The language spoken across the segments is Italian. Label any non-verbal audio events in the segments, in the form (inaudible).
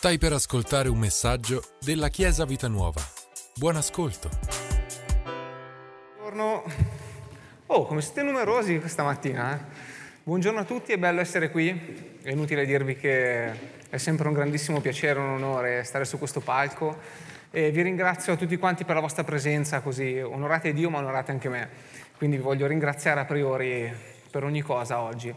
Stai per ascoltare un messaggio della Chiesa Vita Nuova. Buon ascolto. Buongiorno. Oh, come siete numerosi questa mattina. Eh? Buongiorno a tutti, è bello essere qui. È inutile dirvi che è sempre un grandissimo piacere, un onore stare su questo palco. E vi ringrazio a tutti quanti per la vostra presenza, così onorate Dio ma onorate anche me. Quindi vi voglio ringraziare a priori per ogni cosa oggi.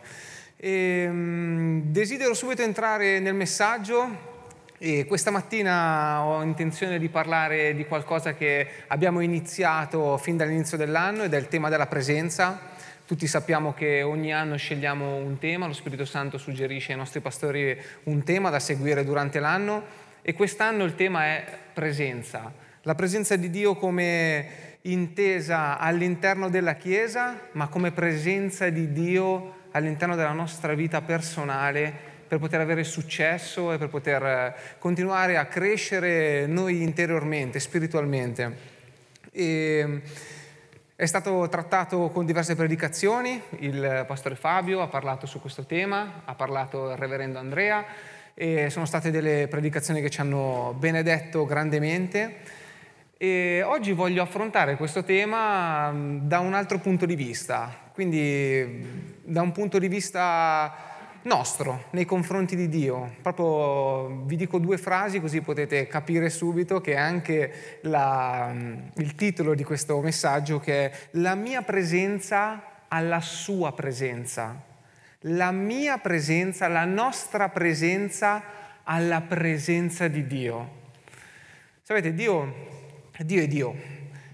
E, um, desidero subito entrare nel messaggio e questa mattina ho intenzione di parlare di qualcosa che abbiamo iniziato fin dall'inizio dell'anno ed è il tema della presenza. Tutti sappiamo che ogni anno scegliamo un tema, lo Spirito Santo suggerisce ai nostri pastori un tema da seguire durante l'anno e quest'anno il tema è presenza. La presenza di Dio come intesa all'interno della Chiesa, ma come presenza di Dio all'interno della nostra vita personale per poter avere successo e per poter eh, continuare a crescere noi interiormente, spiritualmente. E è stato trattato con diverse predicazioni, il pastore Fabio ha parlato su questo tema, ha parlato il reverendo Andrea e sono state delle predicazioni che ci hanno benedetto grandemente. E oggi voglio affrontare questo tema da un altro punto di vista, quindi da un punto di vista nostro nei confronti di Dio. Proprio vi dico due frasi così potete capire subito che è anche la, il titolo di questo messaggio che è La mia presenza alla sua presenza. La mia presenza, la nostra presenza alla presenza di Dio. Sapete, Dio, Dio è Dio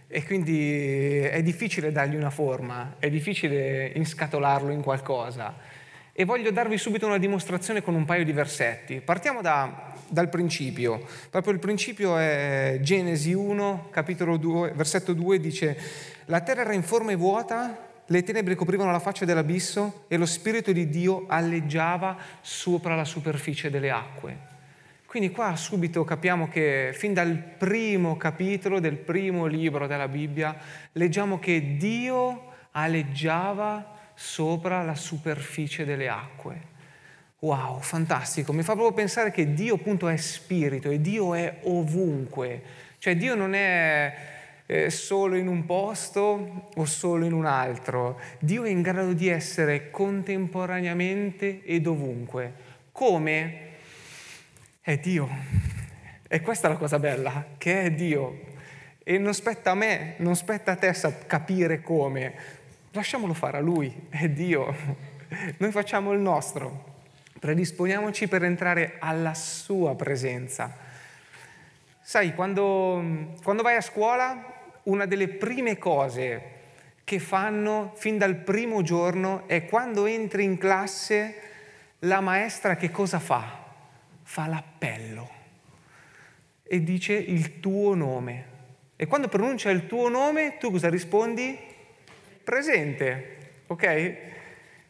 e quindi è difficile dargli una forma, è difficile inscatolarlo in qualcosa e voglio darvi subito una dimostrazione con un paio di versetti. Partiamo da, dal principio. Proprio il principio è Genesi 1, capitolo 2, versetto 2, dice La terra era in forma e vuota, le tenebre coprivano la faccia dell'abisso e lo Spirito di Dio alleggiava sopra la superficie delle acque. Quindi qua subito capiamo che fin dal primo capitolo del primo libro della Bibbia leggiamo che Dio aleggiava sopra la superficie delle acque. Wow, fantastico, mi fa proprio pensare che Dio appunto è spirito e Dio è ovunque, cioè Dio non è eh, solo in un posto o solo in un altro, Dio è in grado di essere contemporaneamente ed ovunque. Come? È Dio. E questa è la cosa bella, che è Dio. E non spetta a me, non spetta a te capire come, lasciamolo fare a Lui, è Dio. Noi facciamo il nostro, predisponiamoci per entrare alla Sua presenza. Sai, quando, quando vai a scuola, una delle prime cose che fanno fin dal primo giorno è quando entri in classe, la maestra che cosa fa? Fa l'appello e dice il tuo nome. E quando pronuncia il tuo nome, tu cosa rispondi? Presente, ok?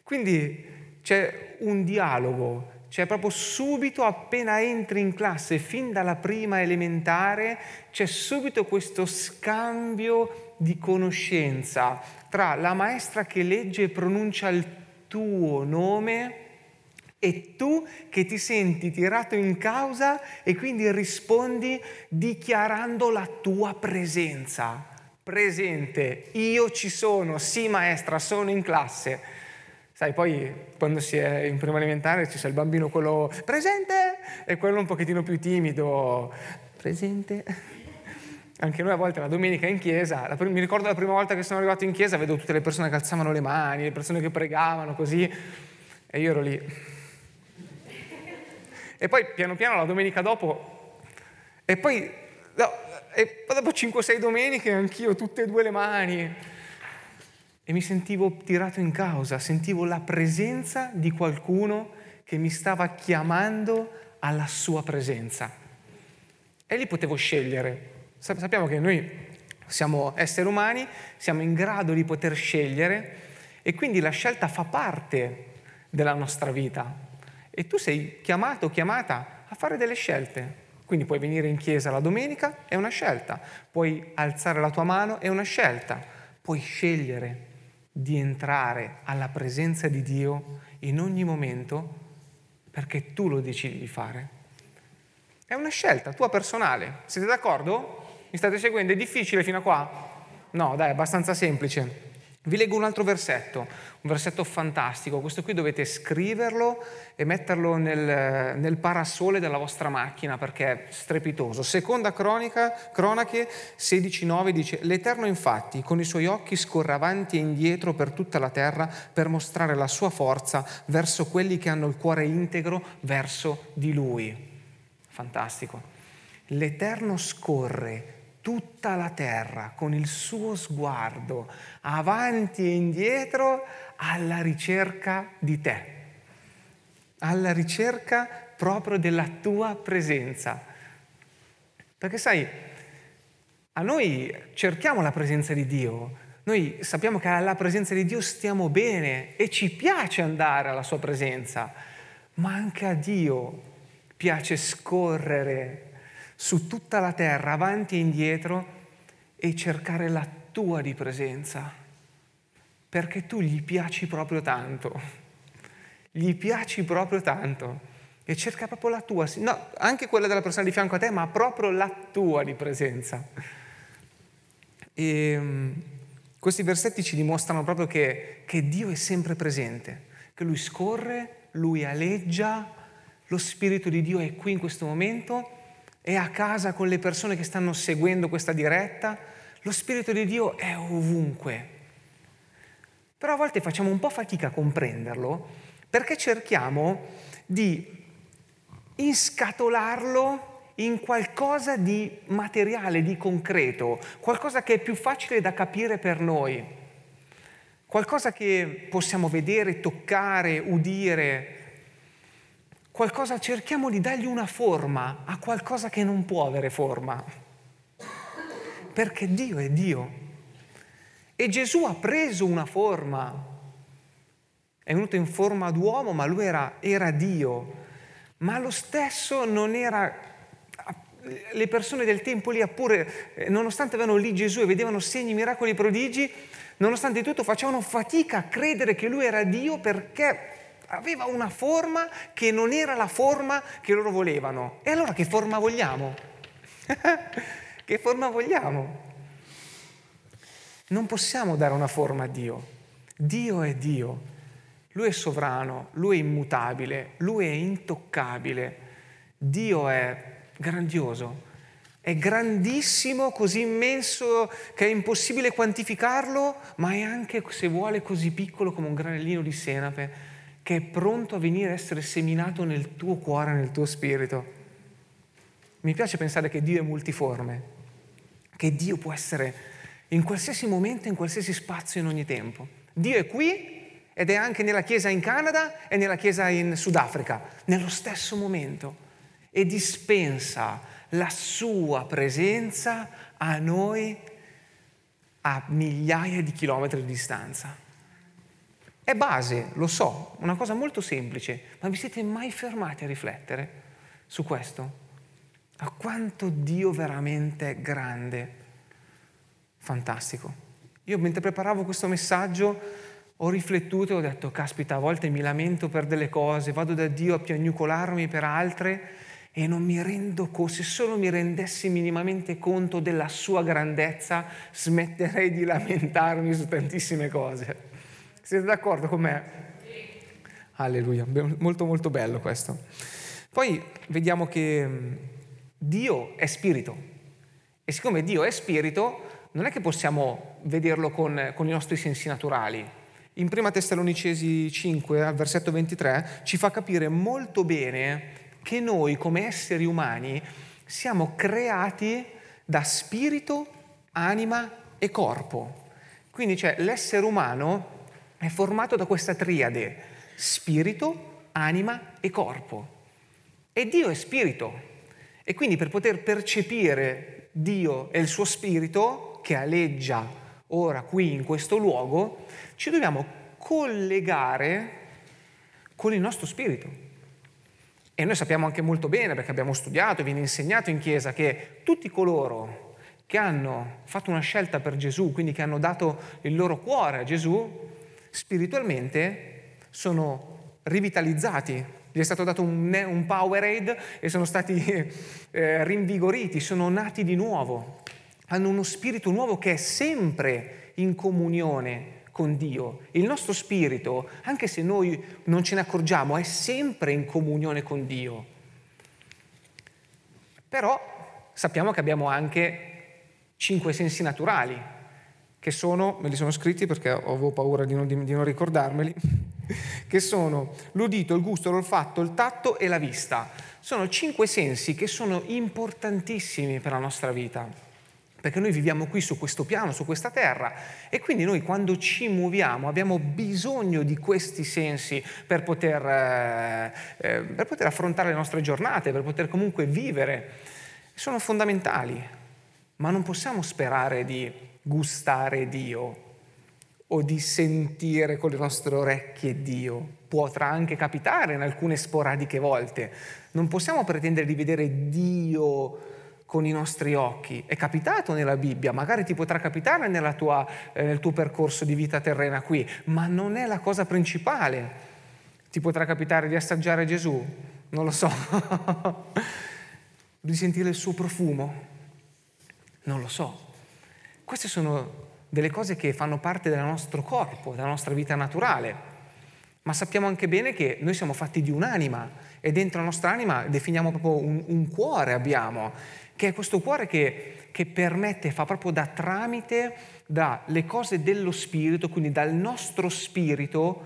Quindi c'è un dialogo, c'è proprio subito appena entri in classe, fin dalla prima elementare, c'è subito questo scambio di conoscenza tra la maestra che legge e pronuncia il tuo nome e tu che ti senti tirato in causa e quindi rispondi dichiarando la tua presenza presente, io ci sono, sì maestra, sono in classe. Sai, poi quando si è in prima elementare ci c'è il bambino quello presente e quello un pochettino più timido, presente. Anche noi a volte la domenica in chiesa, prim- mi ricordo la prima volta che sono arrivato in chiesa, vedo tutte le persone che alzavano le mani, le persone che pregavano così, e io ero lì. E poi piano piano la domenica dopo, e poi no, e poi dopo 5-6 domeniche anch'io, tutte e due le mani. E mi sentivo tirato in causa, sentivo la presenza di qualcuno che mi stava chiamando alla sua presenza. E lì potevo scegliere. Sappiamo che noi siamo esseri umani, siamo in grado di poter scegliere e quindi la scelta fa parte della nostra vita. E tu sei chiamato chiamata a fare delle scelte. Quindi puoi venire in chiesa la domenica, è una scelta, puoi alzare la tua mano, è una scelta, puoi scegliere di entrare alla presenza di Dio in ogni momento perché tu lo decidi di fare. È una scelta tua personale. Siete d'accordo? Mi state seguendo? È difficile fino a qua? No, dai, è abbastanza semplice. Vi leggo un altro versetto, un versetto fantastico. Questo qui dovete scriverlo e metterlo nel, nel parasole della vostra macchina perché è strepitoso. Seconda cronica, cronache 16.9 dice L'Eterno infatti con i suoi occhi scorre avanti e indietro per tutta la terra per mostrare la sua forza verso quelli che hanno il cuore integro verso di Lui. Fantastico. L'Eterno scorre tutta la terra con il suo sguardo avanti e indietro alla ricerca di te, alla ricerca proprio della tua presenza. Perché sai, a noi cerchiamo la presenza di Dio, noi sappiamo che alla presenza di Dio stiamo bene e ci piace andare alla sua presenza, ma anche a Dio piace scorrere su tutta la terra, avanti e indietro, e cercare la tua di presenza, perché tu gli piaci proprio tanto, gli piaci proprio tanto. E cerca proprio la tua, no, anche quella della persona di fianco a te, ma proprio la tua di presenza. E ehm, questi versetti ci dimostrano proprio che, che Dio è sempre presente, che Lui scorre, Lui aleggia, lo Spirito di Dio è qui in questo momento è a casa con le persone che stanno seguendo questa diretta, lo Spirito di Dio è ovunque. Però a volte facciamo un po' fatica a comprenderlo perché cerchiamo di inscatolarlo in qualcosa di materiale, di concreto, qualcosa che è più facile da capire per noi, qualcosa che possiamo vedere, toccare, udire, qualcosa, cerchiamo di dargli una forma a qualcosa che non può avere forma. Perché Dio è Dio. E Gesù ha preso una forma. È venuto in forma d'uomo, ma lui era, era Dio. Ma lo stesso non era le persone del tempo lì, pure, nonostante avevano lì Gesù e vedevano segni, miracoli, prodigi, nonostante tutto facevano fatica a credere che lui era Dio perché aveva una forma che non era la forma che loro volevano. E allora che forma vogliamo? (laughs) che forma vogliamo? Non possiamo dare una forma a Dio. Dio è Dio. Lui è sovrano, lui è immutabile, lui è intoccabile. Dio è grandioso, è grandissimo, così immenso che è impossibile quantificarlo, ma è anche, se vuole, così piccolo come un granellino di senape che è pronto a venire a essere seminato nel tuo cuore, nel tuo spirito. Mi piace pensare che Dio è multiforme, che Dio può essere in qualsiasi momento, in qualsiasi spazio, in ogni tempo. Dio è qui ed è anche nella Chiesa in Canada e nella Chiesa in Sudafrica, nello stesso momento, e dispensa la sua presenza a noi a migliaia di chilometri di distanza. È base, lo so, una cosa molto semplice, ma vi siete mai fermati a riflettere su questo? A quanto Dio veramente è grande, fantastico. Io mentre preparavo questo messaggio ho riflettuto e ho detto, caspita, a volte mi lamento per delle cose, vado da Dio a piagnucolarmi per altre e non mi rendo conto, se solo mi rendessi minimamente conto della sua grandezza, smetterei di lamentarmi su tantissime cose. Siete d'accordo con me? Alleluia, molto molto bello questo. Poi vediamo che mm, Dio è spirito e siccome Dio è spirito non è che possiamo vederlo con, con i nostri sensi naturali. In prima Tessalonicesi 5, al versetto 23, ci fa capire molto bene che noi come esseri umani siamo creati da spirito, anima e corpo. Quindi c'è l'essere umano è formato da questa triade, spirito, anima e corpo. E Dio è spirito. E quindi per poter percepire Dio e il suo spirito, che aleggia ora qui in questo luogo, ci dobbiamo collegare con il nostro spirito. E noi sappiamo anche molto bene, perché abbiamo studiato, viene insegnato in chiesa, che tutti coloro che hanno fatto una scelta per Gesù, quindi che hanno dato il loro cuore a Gesù, spiritualmente sono rivitalizzati, Gli è stato dato un, un Powerade e sono stati (laughs) eh, rinvigoriti, sono nati di nuovo. Hanno uno spirito nuovo che è sempre in comunione con Dio. Il nostro spirito, anche se noi non ce ne accorgiamo, è sempre in comunione con Dio. Però sappiamo che abbiamo anche cinque sensi naturali, che sono, me li sono scritti perché avevo paura di non, di non ricordarmeli, (laughs) che sono l'udito, il gusto, l'olfatto, il tatto e la vista. Sono cinque sensi che sono importantissimi per la nostra vita perché noi viviamo qui su questo piano, su questa terra e quindi noi quando ci muoviamo abbiamo bisogno di questi sensi per poter, eh, eh, per poter affrontare le nostre giornate, per poter comunque vivere. Sono fondamentali, ma non possiamo sperare di gustare Dio o di sentire con le nostre orecchie Dio. Potrà anche capitare in alcune sporadiche volte. Non possiamo pretendere di vedere Dio con i nostri occhi. È capitato nella Bibbia, magari ti potrà capitare tua, eh, nel tuo percorso di vita terrena qui, ma non è la cosa principale. Ti potrà capitare di assaggiare Gesù? Non lo so. (laughs) di sentire il suo profumo? Non lo so. Queste sono delle cose che fanno parte del nostro corpo, della nostra vita naturale. Ma sappiamo anche bene che noi siamo fatti di un'anima e dentro la nostra anima definiamo proprio un, un cuore abbiamo che è questo cuore che, che permette, fa proprio da tramite dalle cose dello spirito, quindi dal nostro spirito,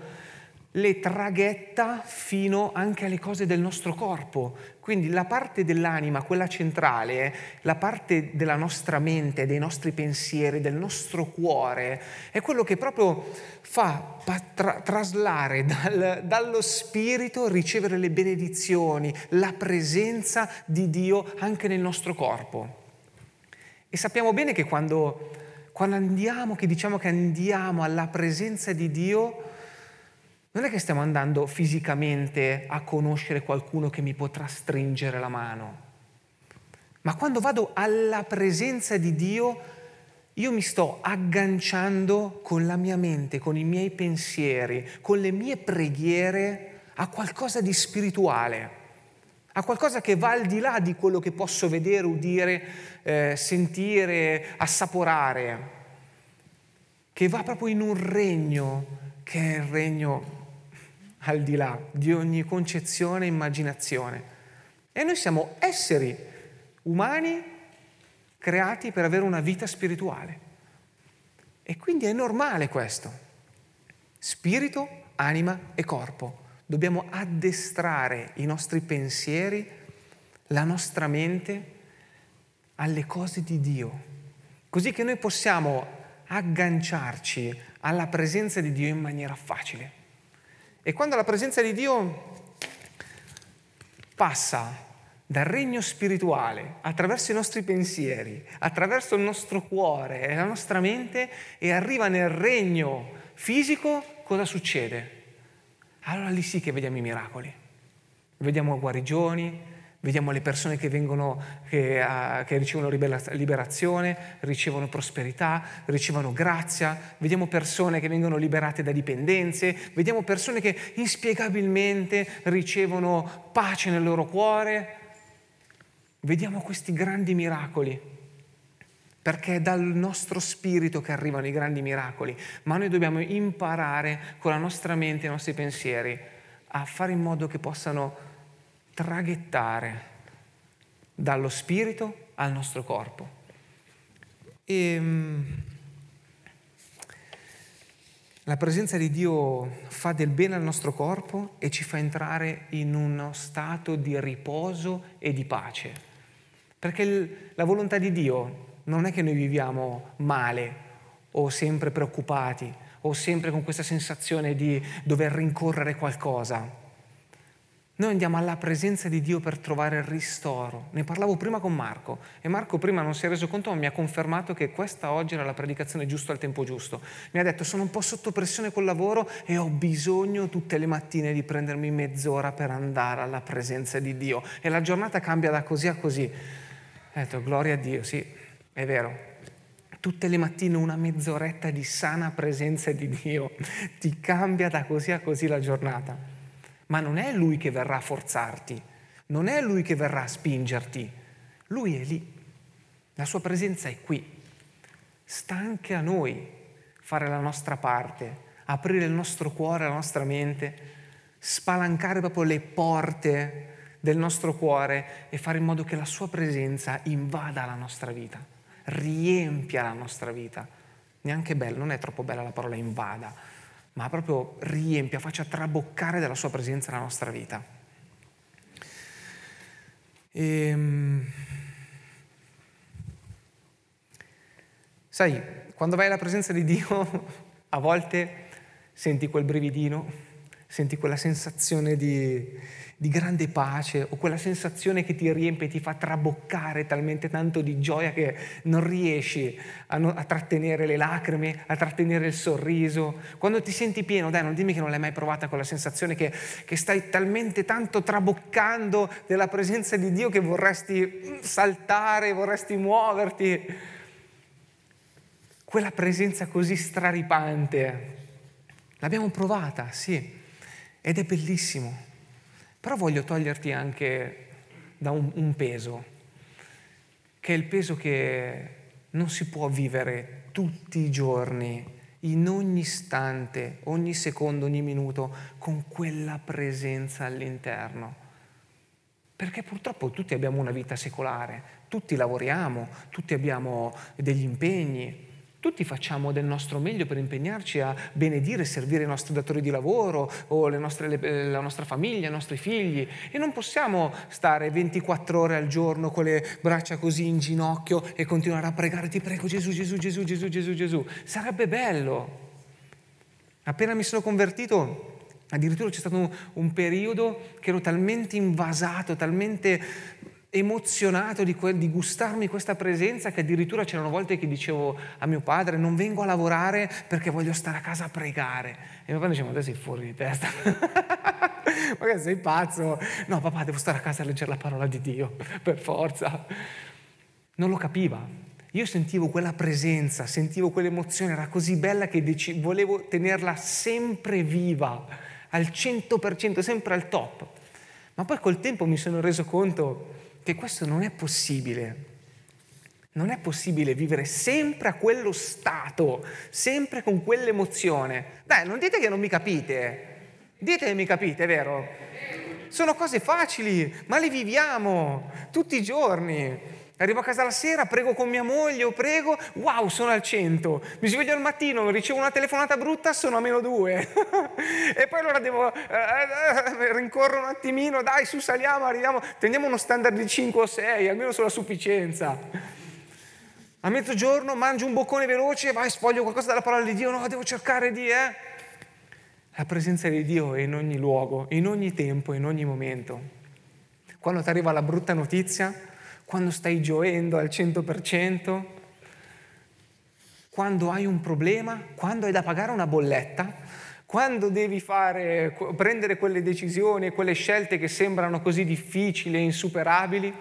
le traghetta fino anche alle cose del nostro corpo. Quindi la parte dell'anima, quella centrale, la parte della nostra mente, dei nostri pensieri, del nostro cuore, è quello che proprio fa tra- traslare dal, dallo spirito, ricevere le benedizioni, la presenza di Dio anche nel nostro corpo. E sappiamo bene che quando, quando andiamo, che diciamo che andiamo alla presenza di Dio, non è che stiamo andando fisicamente a conoscere qualcuno che mi potrà stringere la mano, ma quando vado alla presenza di Dio, io mi sto agganciando con la mia mente, con i miei pensieri, con le mie preghiere a qualcosa di spirituale, a qualcosa che va al di là di quello che posso vedere, udire, eh, sentire, assaporare, che va proprio in un regno che è il regno al di là di ogni concezione e immaginazione. E noi siamo esseri umani creati per avere una vita spirituale. E quindi è normale questo. Spirito, anima e corpo. Dobbiamo addestrare i nostri pensieri, la nostra mente alle cose di Dio, così che noi possiamo agganciarci alla presenza di Dio in maniera facile. E quando la presenza di Dio passa dal regno spirituale attraverso i nostri pensieri, attraverso il nostro cuore e la nostra mente e arriva nel regno fisico, cosa succede? Allora lì sì che vediamo i miracoli, vediamo guarigioni, Vediamo le persone che, vengono, che, uh, che ricevono liberazione, ricevono prosperità, ricevono grazia, vediamo persone che vengono liberate da dipendenze, vediamo persone che inspiegabilmente ricevono pace nel loro cuore. Vediamo questi grandi miracoli, perché è dal nostro spirito che arrivano i grandi miracoli, ma noi dobbiamo imparare con la nostra mente e i nostri pensieri a fare in modo che possano traghettare dallo spirito al nostro corpo. E, ehm, la presenza di Dio fa del bene al nostro corpo e ci fa entrare in uno stato di riposo e di pace. Perché la volontà di Dio non è che noi viviamo male o sempre preoccupati o sempre con questa sensazione di dover rincorrere qualcosa. Noi andiamo alla presenza di Dio per trovare il ristoro. Ne parlavo prima con Marco e Marco prima non si è reso conto ma mi ha confermato che questa oggi era la predicazione giusta al tempo giusto. Mi ha detto sono un po' sotto pressione col lavoro e ho bisogno tutte le mattine di prendermi mezz'ora per andare alla presenza di Dio e la giornata cambia da così a così. Ho detto gloria a Dio, sì, è vero. Tutte le mattine una mezz'oretta di sana presenza di Dio ti cambia da così a così la giornata. Ma non è Lui che verrà a forzarti, non è Lui che verrà a spingerti, Lui è lì, la sua presenza è qui. Sta anche a noi fare la nostra parte, aprire il nostro cuore, la nostra mente, spalancare proprio le porte del nostro cuore e fare in modo che la sua presenza invada la nostra vita, riempia la nostra vita. Neanche bella, non è troppo bella la parola invada, ma proprio riempia, faccia traboccare della sua presenza la nostra vita. E, ehm, sai, quando vai alla presenza di Dio, (laughs) a volte senti quel brividino, senti quella sensazione di, di grande pace o quella sensazione che ti riempie, ti fa traboccare talmente tanto di gioia che non riesci a, no, a, trattenere le lacrime, a trattenere il sorriso. Quando ti senti pieno, dai, non dimmi che non l'hai mai provata quella sensazione che, che stai talmente tanto traboccando della presenza di Dio che vorresti saltare, vorresti muoverti. Quella presenza così straripante. L'abbiamo provata, sì, ed è bellissimo. Però voglio toglierti anche da un, un peso, che è il peso che non si può vivere tutti i giorni, in ogni istante, ogni secondo, ogni minuto, con quella presenza all'interno. Perché purtroppo tutti abbiamo una vita secolare, tutti lavoriamo, tutti abbiamo degli impegni, tutti facciamo del nostro meglio per impegnarci a benedire e servire i nostri datori di lavoro o nostre, le, la nostra famiglia, i nostri figli e non possiamo stare 24 ore al giorno con le braccia così in ginocchio e continuare a pregare ti prego Gesù, Gesù, Gesù, Gesù, Gesù, Gesù. Sarebbe bello. Appena mi sono convertito Addirittura c'è stato un, un, periodo che ero talmente invasato, talmente emozionato di, que- di, gustarmi questa presenza che addirittura c'erano volte che dicevo a mio padre non vengo a lavorare perché voglio stare a casa a pregare. E mio padre diceva ma te sei fuori di testa. (laughs) Ma che sei pazzo? No papà devo stare a casa a leggere la parola di Dio per forza. Non lo capiva. Io sentivo quella presenza sentivo quell'emozione era così bella che dec- volevo tenerla sempre viva al 100% sempre al top. Ma poi col tempo mi sono reso conto che questo non è possibile. Non è possibile vivere sempre a quello stato, sempre con quell'emozione. Dai, non dite che non mi capite. Dite che mi capite, vero? Sono cose facili, ma le viviamo tutti i giorni. Arrivo a casa la sera, prego con mia moglie o prego, wow, sono al 100. Mi sveglio al mattino, ricevo una telefonata brutta, sono a meno 2. (laughs) e poi allora devo, eh, eh, rincorro un attimino, dai, su, saliamo, arriviamo, teniamo uno standard di 5 o 6, almeno sulla sufficienza. A mezzogiorno mangio un boccone veloce, vai, sfoglio qualcosa dalla parola di Dio, no, devo cercare di, eh. La presenza di Dio è in ogni luogo, in ogni tempo, in ogni momento. Quando ti arriva la brutta notizia, quando stai gioendo al 100%, quando hai un problema, quando hai da pagare una bolletta, quando devi fare, prendere quelle decisioni quelle scelte che sembrano così difficili e insuperabili,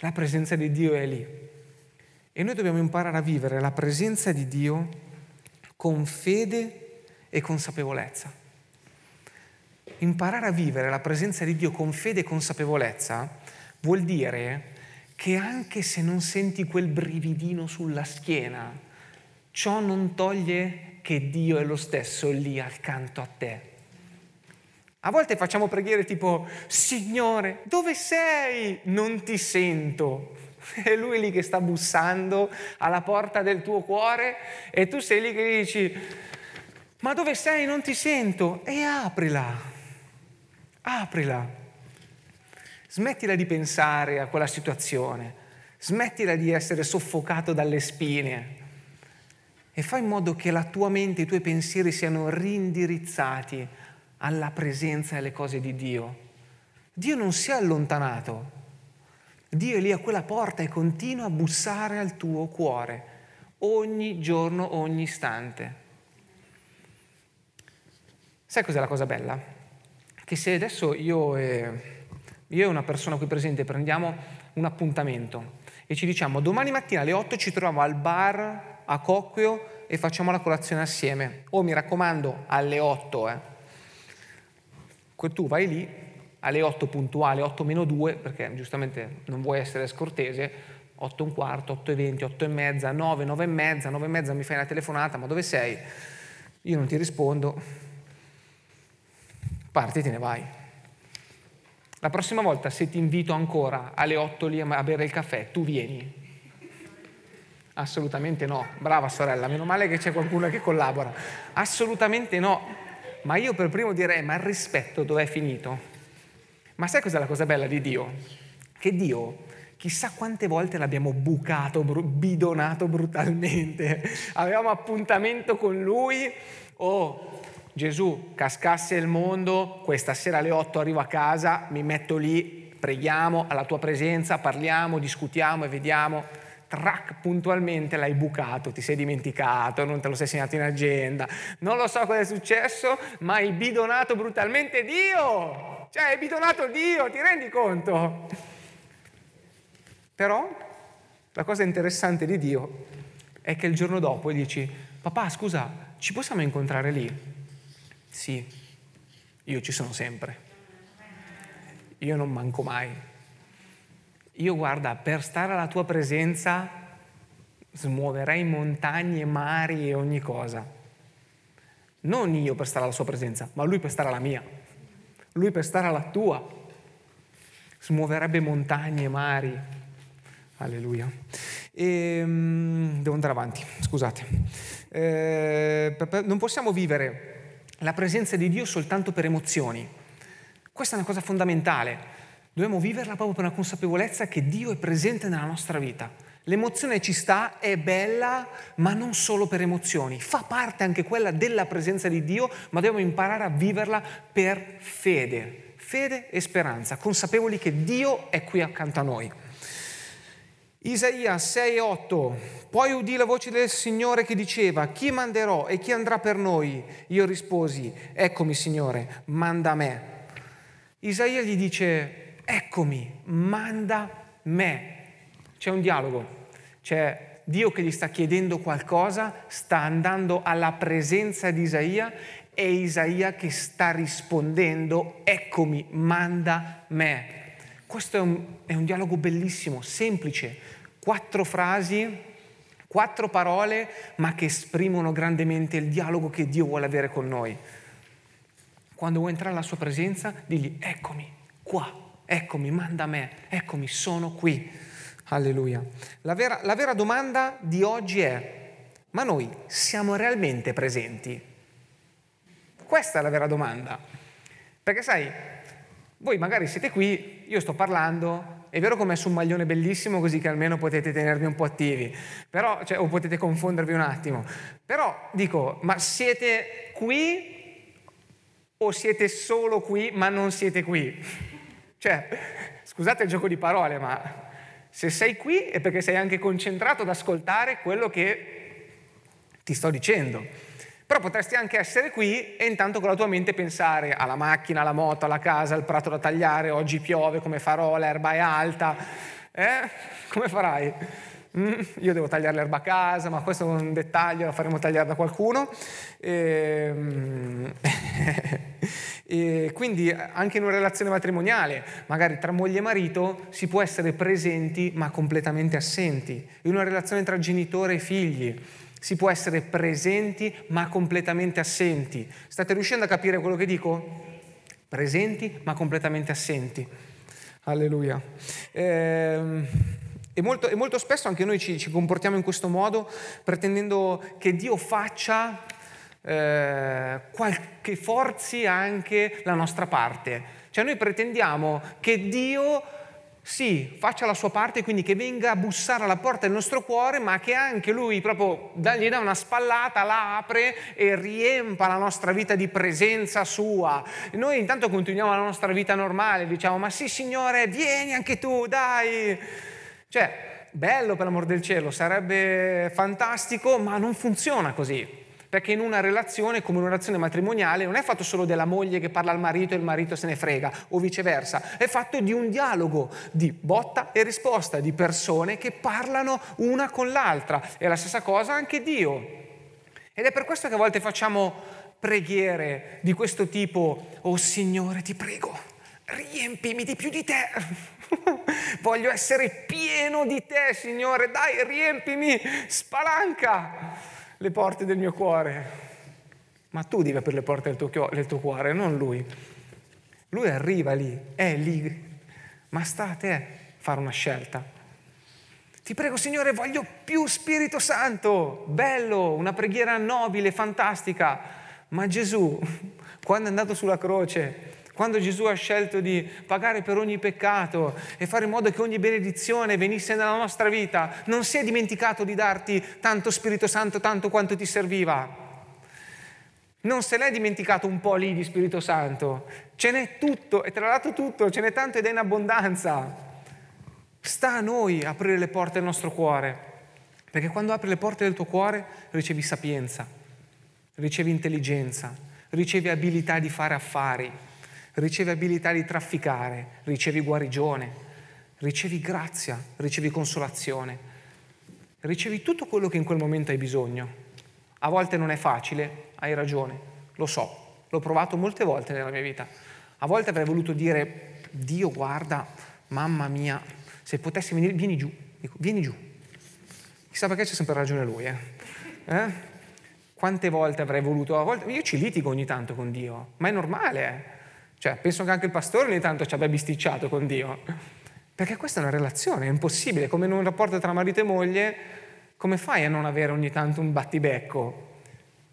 la presenza di Dio è lì. E noi dobbiamo imparare a vivere la presenza di Dio con fede e consapevolezza. Imparare a vivere la presenza di Dio con fede e consapevolezza vuol dire che anche se non senti quel brividino sulla schiena, ciò non toglie che Dio è lo stesso lì accanto a te. A volte facciamo preghiere tipo, Signore, dove sei? Non ti sento. È lui lì che sta bussando alla porta del tuo cuore e tu sei lì che dici, ma dove sei? Non ti sento. E aprila, aprila. Smettila di pensare a quella situazione, smettila di essere soffocato dalle spine e fai in modo che la tua mente e i tuoi pensieri siano rindirizzati alla presenza e alle cose di Dio. Dio non si è allontanato, Dio è lì a quella porta e continua a bussare al tuo cuore ogni giorno, ogni istante. Sai cos'è la cosa bella? Che se adesso io... Eh, io e una persona qui presente prendiamo un appuntamento e ci diciamo domani mattina alle 8 ci troviamo al bar a Cocquio e facciamo la colazione assieme. Oh, mi raccomando, alle 8, eh. Tu vai lì alle 8 puntuale, 8 meno 2, perché giustamente non vuoi essere scortese, 8 e un quarto, 8 e 20, 8 e mezza, 9, 9 e mezza, 9 e mezza mi fai una telefonata, ma dove sei? Io non ti rispondo, parti e te ne vai. La prossima volta se ti invito ancora alle 8 lì a bere il caffè, tu vieni. Assolutamente no. Brava sorella, meno male che c'è qualcuno che collabora. Assolutamente no. Ma io per primo direi, ma il rispetto dov'è finito? Ma sai cos'è la cosa bella di Dio? Che Dio, chissà quante volte l'abbiamo bucato, bidonato brutalmente. (laughs) Avevamo appuntamento con Lui. Oh, Gesù, cascasse il mondo, questa sera alle 8 arrivo a casa, mi metto lì, preghiamo alla tua presenza, parliamo, discutiamo e vediamo track puntualmente l'hai bucato, ti sei dimenticato, non te lo sei segnato in agenda, non lo so cosa è successo, ma hai bidonato brutalmente Dio, cioè hai bidonato Dio, ti rendi conto? Però la cosa interessante di Dio è che il giorno dopo gli dici, papà scusa, ci possiamo incontrare lì? Sì, io ci sono sempre, io non manco mai io guarda, per stare alla tua presenza smuoverei montagne, mari e ogni cosa. Non io per stare alla sua presenza, ma lui per stare alla mia. Lui per stare alla tua. Smuoverebbe montagne, mari. Alleluia. E, um, devo andare avanti, scusate. Eh, non possiamo vivere la presenza di Dio soltanto per emozioni. Questa è una cosa fondamentale. Dobbiamo viverla proprio per una consapevolezza che Dio è presente nella nostra vita. L'emozione ci sta, è bella, ma non solo per emozioni, fa parte anche quella della presenza di Dio, ma dobbiamo imparare a viverla per fede, fede e speranza, consapevoli che Dio è qui accanto a noi. Isaia 6:8 Poi udì la voce del Signore che diceva: Chi manderò e chi andrà per noi? Io risposi: Eccomi, Signore, manda me. Isaia gli dice: eccomi, manda me. C'è un dialogo, c'è Dio che gli sta chiedendo qualcosa, sta andando alla presenza di Isaia e Isaia che sta rispondendo, eccomi, manda me. Questo è un, è un dialogo bellissimo, semplice, quattro frasi, quattro parole, ma che esprimono grandemente il dialogo che Dio vuole avere con noi. Quando vuoi entrare alla sua presenza, digli, eccomi, qua, eccomi, manda a me, eccomi, sono qui. Alleluia. La vera, la vera domanda di oggi è, ma noi siamo realmente presenti? Questa è la vera domanda. Perché sai, voi magari siete qui, io sto parlando, è vero che ho messo un maglione bellissimo così che almeno potete tenervi un po' attivi, però, cioè, o potete confondervi un attimo. Però dico, ma siete qui o siete solo qui ma non siete qui? Cioè, scusate il gioco di parole, ma se sei qui è perché sei anche concentrato ad ascoltare quello che ti sto dicendo. Però potresti anche essere qui e intanto con la tua mente pensare alla macchina, alla moto, alla casa, al prato da tagliare, oggi piove, come farò, l'erba è alta. Eh? Come farai? Mm, io devo tagliare l'erba a casa, ma questo è un dettaglio, lo faremo tagliare da qualcuno. E, ehm, (laughs) e quindi anche in una relazione matrimoniale, magari tra moglie e marito, si può essere presenti ma completamente assenti. In una relazione tra genitore e figli si può essere presenti ma completamente assenti. State riuscendo a capire quello che dico? Presenti ma completamente assenti. Alleluia. Ehm... E molto, e molto, spesso anche noi ci, ci, comportiamo in questo modo pretendendo che Dio faccia eh, qualche forzi anche la nostra parte. Cioè noi pretendiamo che Dio sì, faccia la sua parte, quindi che venga a bussare alla porta del nostro cuore, ma che anche Lui proprio gli dà una spallata, la apre e riempa la nostra vita di presenza sua. E noi intanto continuiamo la nostra vita normale, diciamo, ma sì Signore, vieni anche tu, dai. Cioè, bello per l'amor del cielo, sarebbe fantastico, ma non funziona così. Perché in una relazione, come una relazione matrimoniale, non è fatto solo della moglie che parla al marito e il marito se ne frega, o viceversa, è fatto di un dialogo di botta e risposta, di persone che parlano una con l'altra. È la stessa cosa anche Dio. Ed è per questo che a volte facciamo preghiere di questo tipo, oh Signore ti prego, riempimi di più di te. (laughs) Voglio essere pieno di te, Signore, dai, riempimi, spalanca le porte del mio cuore. Ma tu devi aprire le porte del tuo, del tuo cuore, non lui. Lui arriva lì, è lì, ma sta a te fare una scelta. Ti prego Signore, voglio più Spirito Santo. Bello, una preghiera nobile, fantastica. Ma Gesù, (laughs) quando è andato sulla croce, quando Gesù ha scelto di pagare per ogni peccato e fare in modo che ogni benedizione venisse nella nostra vita, non si è dimenticato di darti tanto Spirito Santo, tanto quanto ti serviva. Non se l'è dimenticato un po' lì di Spirito Santo. Ce n'è tutto, e l'ha dato tutto, ce n'è tanto ed è in abbondanza. Sta a noi aprire le porte del nostro cuore, perché quando apri le porte del tuo cuore ricevi sapienza, ricevi intelligenza, ricevi abilità di fare affari, ricevi abilità di trafficare, ricevi guarigione, ricevi grazia, ricevi consolazione, ricevi tutto quello che in quel momento hai bisogno. A volte non è facile, hai ragione, lo so, l'ho provato molte volte nella mia vita. A volte avrei voluto dire, Dio guarda, mamma mia, se potessi venire, vieni giù, dico, vieni giù. Chissà perché c'è sempre ragione lui, eh? eh? Quante volte avrei voluto, a volte, io ci litigo ogni tanto con Dio, ma è normale, eh? Cioè, penso che anche il pastore ogni tanto ci abbia bisticciato con Dio. Perché questa è una relazione, è impossibile. Come in un rapporto tra marito e moglie, come fai a non avere ogni tanto un battibecco?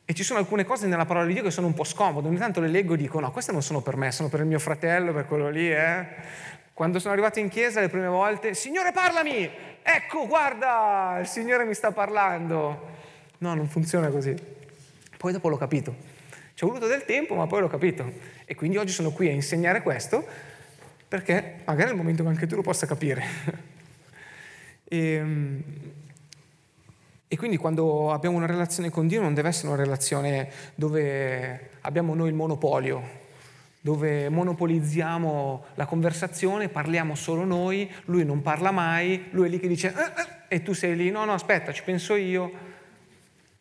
E ci sono alcune cose nella parola di Dio che sono un po' scomode. Ogni tanto le leggo e dico, no, queste non sono per me, sono per il mio fratello, per quello lì, eh. Quando sono arrivato in chiesa le prime volte, Signore parlami! Ecco, guarda, il Signore mi sta parlando. No, non funziona così. Poi dopo l'ho capito. Ci è voluto del tempo, ma poi l'ho capito. E quindi oggi sono qui a insegnare questo perché magari è il momento che anche tu lo possa capire. e, (laughs) ehm, e quindi quando abbiamo una relazione con Dio non deve essere una relazione dove abbiamo noi il monopolio, dove monopolizziamo la conversazione, parliamo solo noi, lui non parla mai, lui è lì che dice eh, eh, e tu sei lì, no, no, aspetta, ci penso io.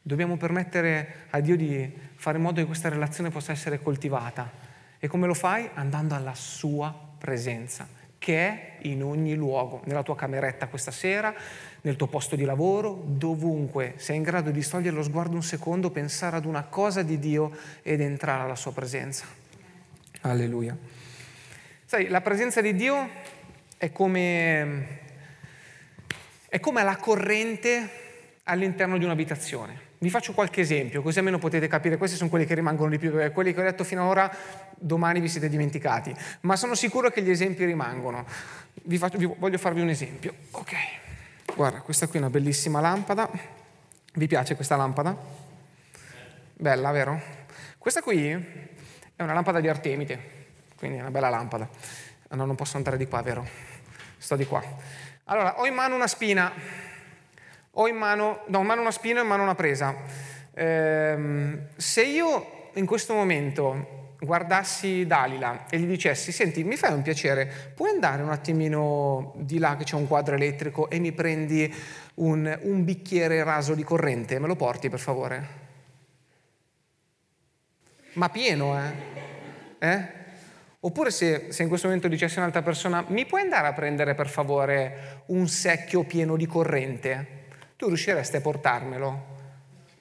Dobbiamo permettere a Dio di fare in modo che questa relazione possa essere coltivata. E come lo fai? Andando alla sua presenza, che è in ogni luogo, nella tua cameretta questa sera, nel tuo posto di lavoro, dovunque. Sei in grado di togliere lo sguardo un secondo, pensare ad una cosa di Dio ed entrare alla sua presenza. Alleluia. Sai, la presenza di Dio è come, è come la corrente all'interno di un'abitazione. Vi faccio qualche esempio, così almeno potete capire, questi sono quelli che rimangono di più, perché quelli che ho detto finora domani vi siete dimenticati, ma sono sicuro che gli esempi rimangono. Vi, faccio, vi voglio farvi un esempio. Ok, guarda, questa qui è una bellissima lampada. Vi piace questa lampada? Bella, vero? Questa qui è una lampada di Artemide, quindi è una bella lampada. No, non posso andare di qua, vero? Sto di qua. Allora, ho in mano una spina ho in mano, no, in mano una spina e in mano una presa. Eh, se io in questo momento guardassi Dalila e gli dicessi, senti, mi fai un piacere, puoi andare un attimino di là che c'è un quadro elettrico e mi prendi un, un bicchiere raso di corrente, me lo porti per favore? Ma pieno, eh? eh? Oppure se, se, in questo momento dicessi un'altra persona, mi puoi andare a prendere per favore un secchio pieno di corrente? Tu riusciresti a portarmelo?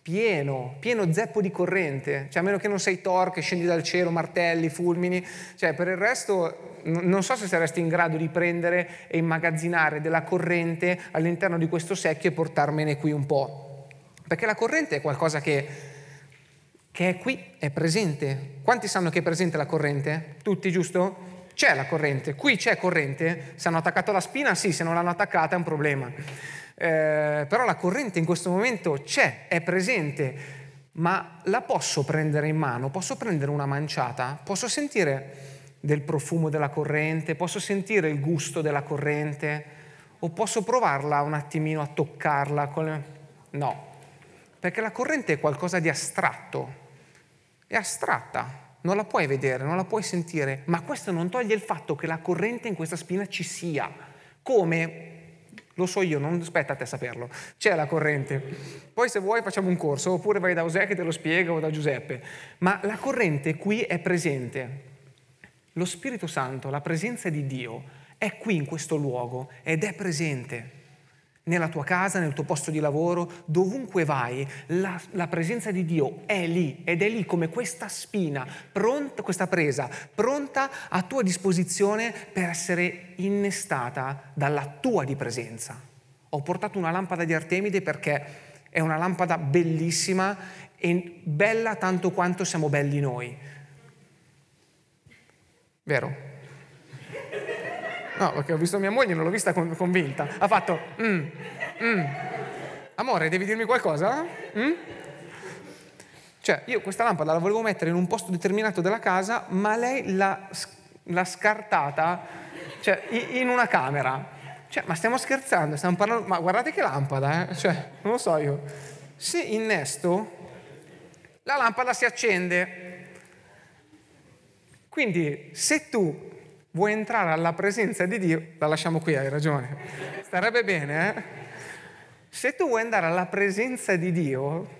Pieno, pieno zeppo di corrente, cioè a meno che non sei Thor che scendi dal cielo, martelli, fulmini, cioè per il resto non so se saresti in grado di prendere e immagazzinare della corrente all'interno di questo secchio e portarmene qui un po', perché la corrente è qualcosa che, che è qui, è presente. Quanti sanno che è presente la corrente? Tutti, giusto? C'è la corrente, qui c'è corrente, se hanno attaccato la spina? Sì, se non l'hanno attaccata è un problema eh, però la corrente in questo momento c'è, è presente, ma la posso prendere in mano, posso prendere una manciata, posso sentire del profumo della corrente, posso sentire il gusto della corrente o posso provarla un attimino a toccarla? Con... No, perché la corrente è qualcosa di astratto, è astratta, non la puoi vedere, non la puoi sentire, ma questo non toglie il fatto che la corrente in questa spina ci sia, come Lo so io, non aspetta a te saperlo. C'è la corrente. Poi se vuoi facciamo un corso, oppure vai da José che te lo spiega o da Giuseppe. Ma la corrente qui è presente. Lo Spirito Santo, la presenza di Dio, è qui in questo luogo ed è presente nella tua casa, nel tuo posto di lavoro, dovunque vai, la, la, presenza di Dio è lì ed è lì come questa spina, pronta, questa presa, pronta a tua disposizione per essere innestata dalla tua di presenza. Ho portato una lampada di Artemide perché è una lampada bellissima e bella tanto quanto siamo belli noi. Vero? No, perché ho visto mia moglie, non l'ho vista convinta. Ha fatto, mm, mm. amore, devi dirmi qualcosa? Mm? Cioè, io questa lampada la volevo mettere in un posto determinato della casa, ma lei l'ha, l'ha scartata cioè, in una camera. Cioè, ma stiamo scherzando, stiamo parlando, ma guardate che lampada, eh? Cioè, non lo so io. Se innesto, la lampada si accende. Quindi, se tu vuoi entrare alla presenza di Dio, la lasciamo qui, hai ragione, starebbe bene, eh? Se tu vuoi andare alla presenza di Dio,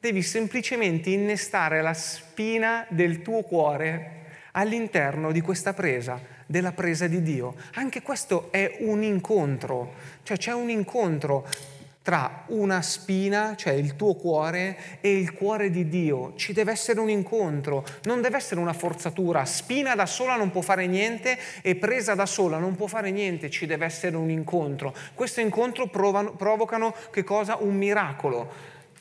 devi semplicemente innestare la spina del tuo cuore all'interno di questa presa, della presa di Dio. Anche questo è un incontro, cioè c'è un incontro tra una spina, cioè il tuo cuore, e il cuore di Dio. Ci deve essere un incontro, non deve essere una forzatura. Spina da sola non può fare niente e presa da sola non può fare niente, ci deve essere un incontro. Questo incontro provano, provocano che cosa? Un miracolo,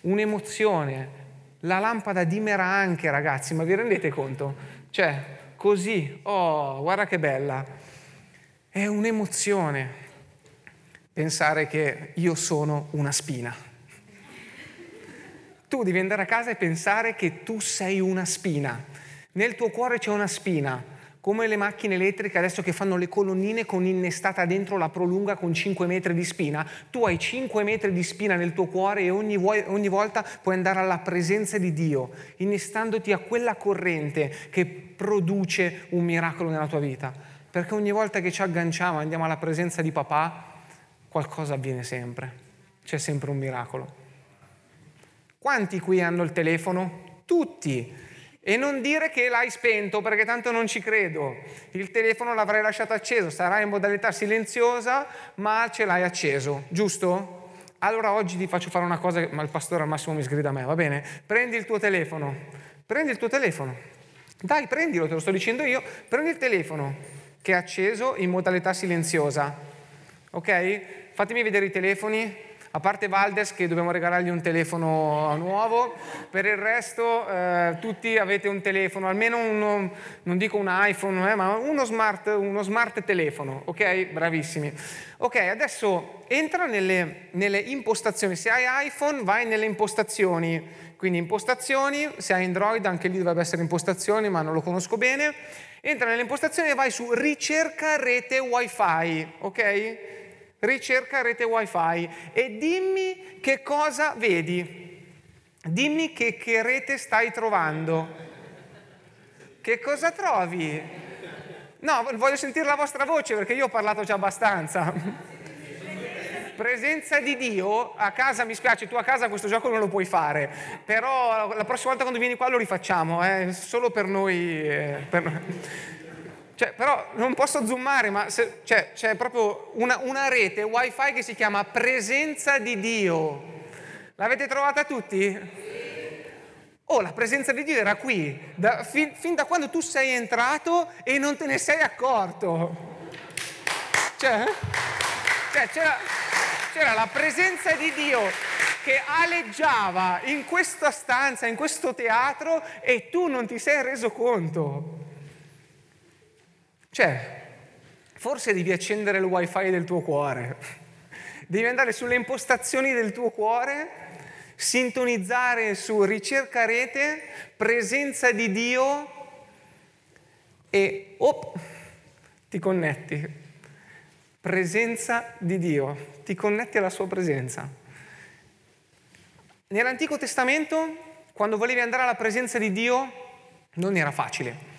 un'emozione. La lampada dimera anche, ragazzi, ma vi rendete conto? Cioè, così, oh, guarda che bella. È un'emozione pensare che io sono una spina. Tu devi andare a casa e pensare che tu sei una spina. Nel tuo cuore c'è una spina, come le macchine elettriche adesso che fanno le colonnine con innestata dentro la prolunga con 5 metri di spina. Tu hai 5 metri di spina nel tuo cuore e ogni, ogni volta puoi andare alla presenza di Dio, innestandoti a quella corrente che produce un miracolo nella tua vita. Perché ogni volta che ci agganciamo, andiamo alla presenza di papà, qualcosa avviene sempre, c'è sempre un miracolo. Quanti qui hanno il telefono? Tutti. E non dire che l'hai spento perché tanto non ci credo. Il telefono l'avrai lasciato acceso, sarà in modalità silenziosa, ma ce l'hai acceso, giusto? Allora oggi ti faccio fare una cosa, ma il pastore al massimo mi sgrida a me, va bene? Prendi il tuo telefono, prendi il tuo telefono. Dai, prendilo, te lo sto dicendo io. Prendi il telefono che è acceso in modalità silenziosa. Ok? Fatemi vedere i telefoni, a parte Valdes che dobbiamo regalargli un telefono nuovo, per il resto eh, tutti avete un telefono, almeno uno, non dico un iPhone, eh, ma uno smart, uno smart, telefono, ok? Bravissimi. Ok, adesso entra nelle, nelle impostazioni, se hai iPhone vai nelle impostazioni, quindi impostazioni, se hai Android anche lì dovrebbe essere impostazioni, ma non lo conosco bene, entra nelle impostazioni e vai su ricerca rete wifi, ok? ricerca rete wifi e dimmi che cosa vedi. Dimmi che, che rete stai trovando. Che cosa trovi? No, voglio sentire la vostra voce perché io ho parlato già abbastanza. Presenza di Dio, a casa mi spiace, tu a casa questo gioco non lo puoi fare, però la prossima volta quando vieni qua lo rifacciamo, eh, solo per noi. Eh, per... Cioè, però non posso zoomare, ma se, cioè, c'è proprio una, una, rete wifi che si chiama presenza di Dio. L'avete trovata tutti? Oh, la presenza di Dio era qui, da, fin, fin, da quando tu sei entrato e non te ne sei accorto. Cioè, cioè c'era, c'era la presenza di Dio che aleggiava in questa stanza, in questo teatro e tu non ti sei reso conto. Cioè, forse devi accendere il wifi del tuo cuore, devi andare sulle impostazioni del tuo cuore, sintonizzare su ricerca rete, presenza di Dio e op, ti connetti. Presenza di Dio, ti connetti alla sua presenza. Nell'Antico Testamento, quando volevi andare alla presenza di Dio, non era facile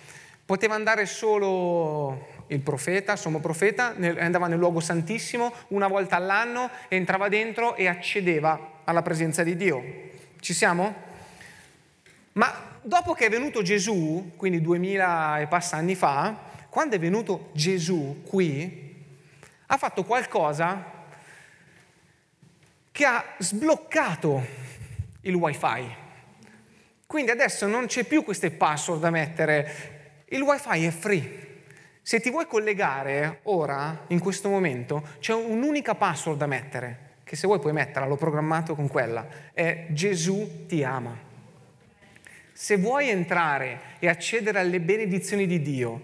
poteva andare solo il profeta, sommo profeta, andava nel luogo santissimo una volta all'anno, entrava dentro e accedeva alla presenza di Dio. Ci siamo? Ma dopo che è venuto Gesù, quindi duemila e passa anni fa, quando è venuto Gesù qui, ha fatto qualcosa che ha sbloccato il wifi. Quindi adesso non c'è più queste password da mettere, il wifi è free. Se ti vuoi collegare ora, in questo momento, c'è un'unica password da mettere, che se vuoi puoi metterla, l'ho programmato con quella, è Gesù ti ama. Se vuoi entrare e accedere alle benedizioni di Dio,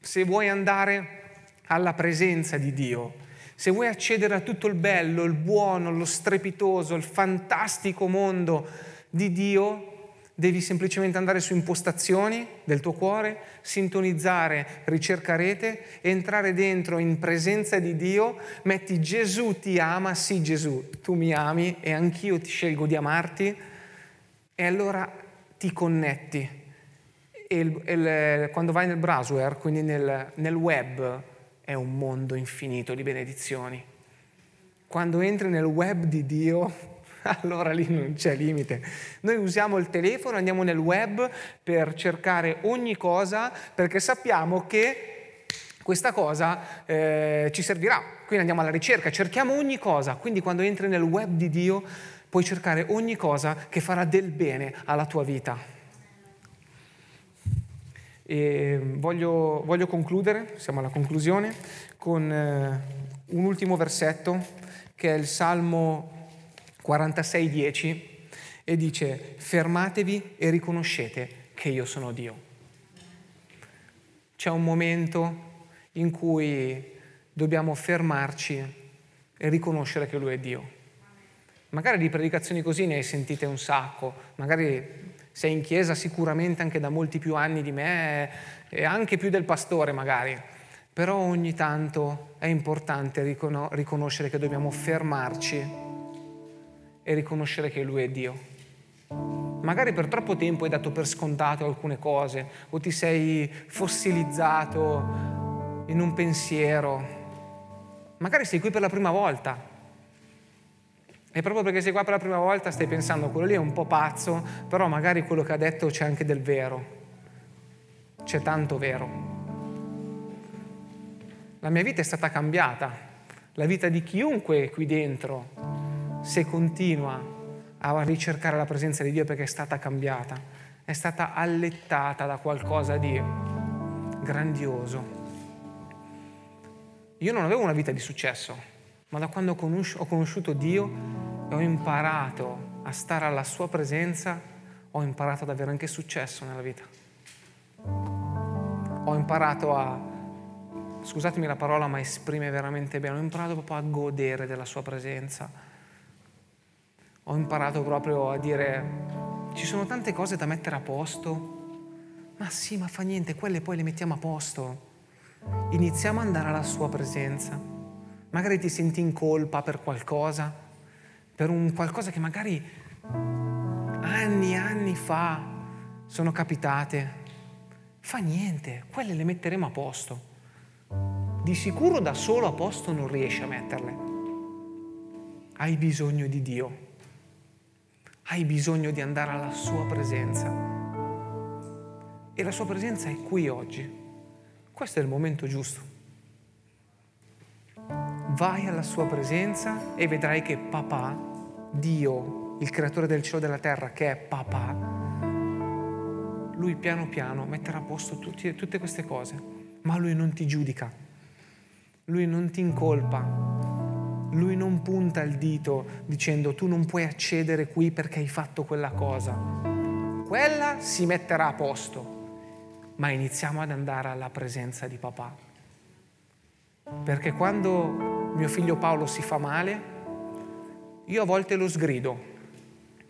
se vuoi andare alla presenza di Dio, se vuoi accedere a tutto il bello, il buono, lo strepitoso, il fantastico mondo di Dio, devi semplicemente andare su impostazioni del tuo cuore, sintonizzare ricerca rete, entrare dentro in presenza di Dio, metti Gesù ti ama, sì Gesù, tu mi ami e anch'io ti scelgo di amarti e allora ti connetti. E il, il, quando vai nel browser, quindi nel, nel web, è un mondo infinito di benedizioni. Quando entri nel web di Dio, (laughs) allora lì non c'è limite. Noi usiamo il telefono, andiamo nel web per cercare ogni cosa perché sappiamo che questa cosa eh, ci servirà. Quindi andiamo alla ricerca, cerchiamo ogni cosa. Quindi quando entri nel web di Dio puoi cercare ogni cosa che farà del bene alla tua vita. E voglio, voglio concludere, siamo alla conclusione, con eh, un ultimo versetto che è il Salmo 46.10 e dice fermatevi e riconoscete che io sono Dio. C'è un momento in cui dobbiamo fermarci e riconoscere che Lui è Dio. Magari di predicazioni così ne hai sentite un sacco, magari sei in chiesa sicuramente anche da molti più anni di me e anche più del pastore magari, però ogni tanto è importante riconoscere che dobbiamo fermarci e riconoscere che Lui è Dio. Magari per troppo tempo hai dato per scontato alcune cose o ti sei fossilizzato in un pensiero. Magari sei qui per la prima volta e proprio perché sei qua per la prima volta stai pensando quello lì è un po' pazzo, però magari quello che ha detto c'è anche del vero. C'è tanto vero. La mia vita è stata cambiata, la vita di chiunque qui dentro se continua a ricercare la presenza di Dio perché è stata cambiata, è stata allettata da qualcosa di grandioso. Io non avevo una vita di successo, ma da quando ho conosciuto Dio e ho imparato a stare alla sua presenza, ho imparato ad avere anche successo nella vita. Ho imparato a, scusatemi la parola, ma esprime veramente bene, ho imparato proprio a godere della sua presenza ho imparato proprio a dire ci sono tante cose da mettere a posto. Ma sì, ma fa niente, quelle poi le mettiamo a posto. Iniziamo ad andare alla sua presenza. Magari ti senti in colpa per qualcosa, per un qualcosa che magari anni e anni fa sono capitate. Fa niente, quelle le metteremo a posto. Di sicuro da solo a posto non riesci a metterle. Hai bisogno di Dio hai bisogno di andare alla sua presenza. E la sua presenza è qui oggi. Questo è il momento giusto. Vai alla sua presenza e vedrai che papà, Dio, il creatore del cielo e della terra, che è papà, lui piano piano metterà a posto tutti, tutte queste cose, ma lui non ti giudica, lui non ti incolpa, lui non punta il dito dicendo tu non puoi accedere qui perché hai fatto quella cosa. Quella si metterà a posto, ma iniziamo ad andare alla presenza di papà. Perché quando mio figlio Paolo si fa male, io a volte lo sgrido,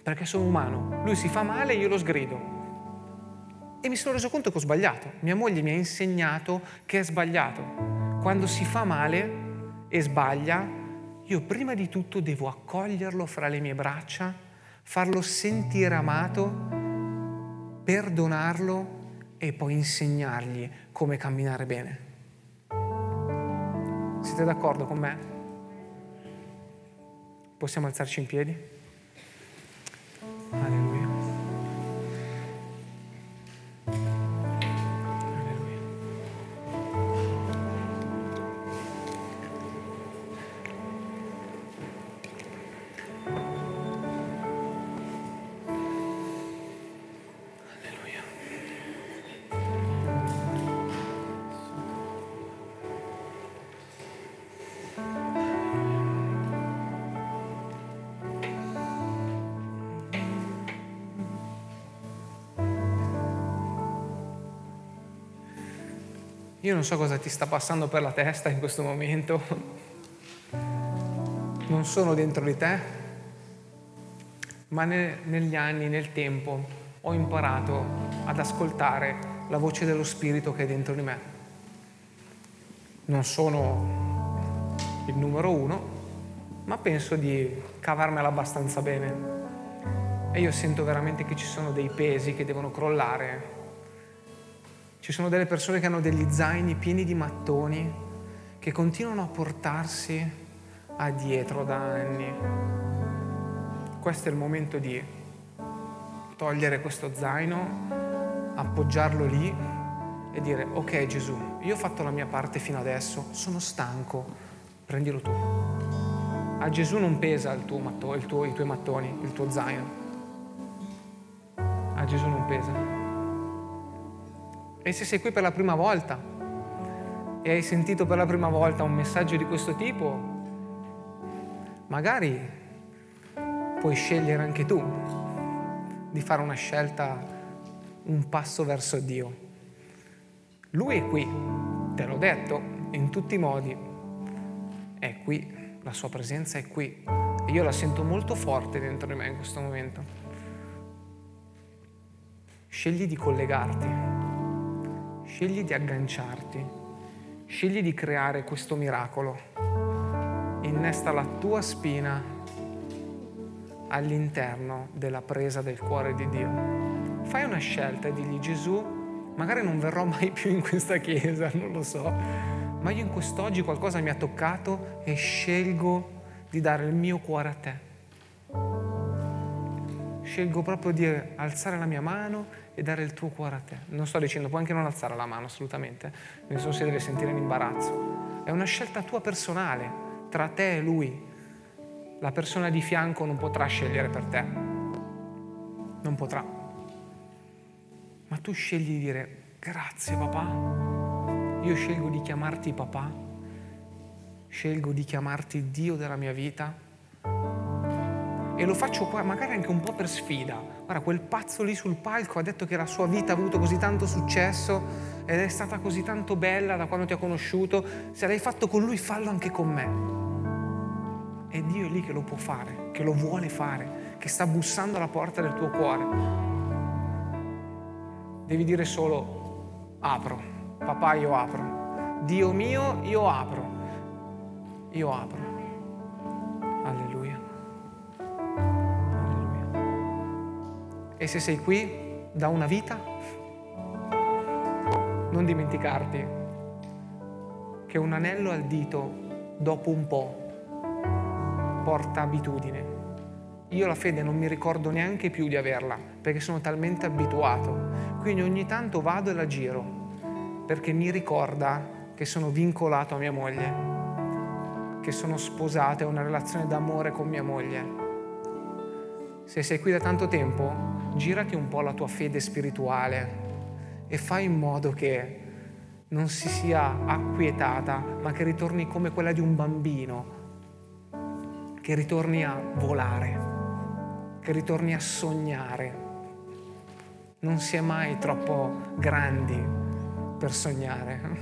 perché sono umano. Lui si fa male, io lo sgrido. E mi sono reso conto che ho sbagliato. Mia moglie mi ha insegnato che è sbagliato. Quando si fa male e sbaglia, io prima di tutto devo accoglierlo fra le mie braccia, farlo sentire amato, perdonarlo e poi insegnargli come camminare bene. Siete d'accordo con me? Possiamo alzarci in piedi? Alleluia. Io non so cosa ti sta passando per la testa in questo momento, non sono dentro di te, ma ne- negli anni, nel tempo, ho imparato ad ascoltare la voce dello Spirito che è dentro di me. Non sono il numero uno, ma penso di cavarmela abbastanza bene. E io sento veramente che ci sono dei pesi che devono crollare ci sono delle persone che hanno degli zaini pieni di mattoni che continuano a portarsi a dietro da anni. Questo è il momento di togliere questo zaino, appoggiarlo lì e dire ok Gesù, io ho fatto la mia parte fino adesso, sono stanco, prendilo tu. A Gesù non pesa il tuo matto- il tuo- i tuoi mattoni, il tuo zaino. A Gesù non pesa. E se sei qui per la prima volta e hai sentito per la prima volta un messaggio di questo tipo, magari puoi scegliere anche tu di fare una scelta, un passo verso Dio. Lui è qui, te l'ho detto, in tutti i modi. È qui, la sua presenza è qui. E io la sento molto forte dentro di me in questo momento. Scegli di collegarti scegli di agganciarti, scegli di creare questo miracolo. Innesta la tua spina all'interno della presa del cuore di Dio. Fai una scelta e digli Gesù, magari non verrò mai più in questa chiesa, (laughs) non lo so, ma io in quest'oggi qualcosa mi ha toccato e scelgo di dare il mio cuore a te. Scelgo proprio di alzare la mia mano e dare il tuo cuore a te. Non sto dicendo, puoi anche non alzare la mano assolutamente, nessuno si deve sentire in imbarazzo. È una scelta tua personale, tra te e lui. La persona di fianco non potrà scegliere per te, non potrà. Ma tu scegli di dire, grazie papà, io scelgo di chiamarti papà, scelgo di chiamarti Dio della mia vita e lo faccio qua magari anche un po' per sfida. Guarda, quel pazzo lì sul palco ha detto che la sua vita ha avuto così tanto successo ed è stata così tanto bella da quando ti ha conosciuto. Se l'hai fatto con lui, fallo anche con me. E Dio è lì che lo può fare, che lo vuole fare, che sta bussando alla porta del tuo cuore. Devi dire solo apro, papà io apro, Dio mio io apro, io apro. E se sei qui da una vita, non dimenticarti che un anello al dito dopo un po' porta abitudine. Io la fede non mi ricordo neanche più di averla perché sono talmente abituato. Quindi ogni tanto vado e la giro perché mi ricorda che sono vincolato a mia moglie, che sono sposato e ho una relazione d'amore con mia moglie se sei qui da tanto tempo, girati un po' la tua fede spirituale e fai in modo che non si sia acquietata, ma che ritorni come quella di un bambino, che ritorni a volare, che ritorni a sognare. Non si è mai troppo grandi per sognare.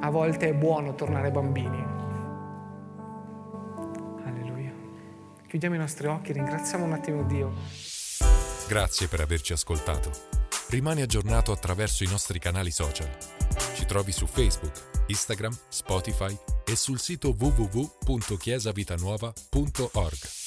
A volte è buono tornare bambini. Chiudiamo i nostri occhi, ringraziamo un attimo Dio. Grazie per averci ascoltato. Rimani aggiornato attraverso i nostri canali social. Ci trovi su Facebook, Instagram, Spotify e sul sito www.chiesavitanuova.org.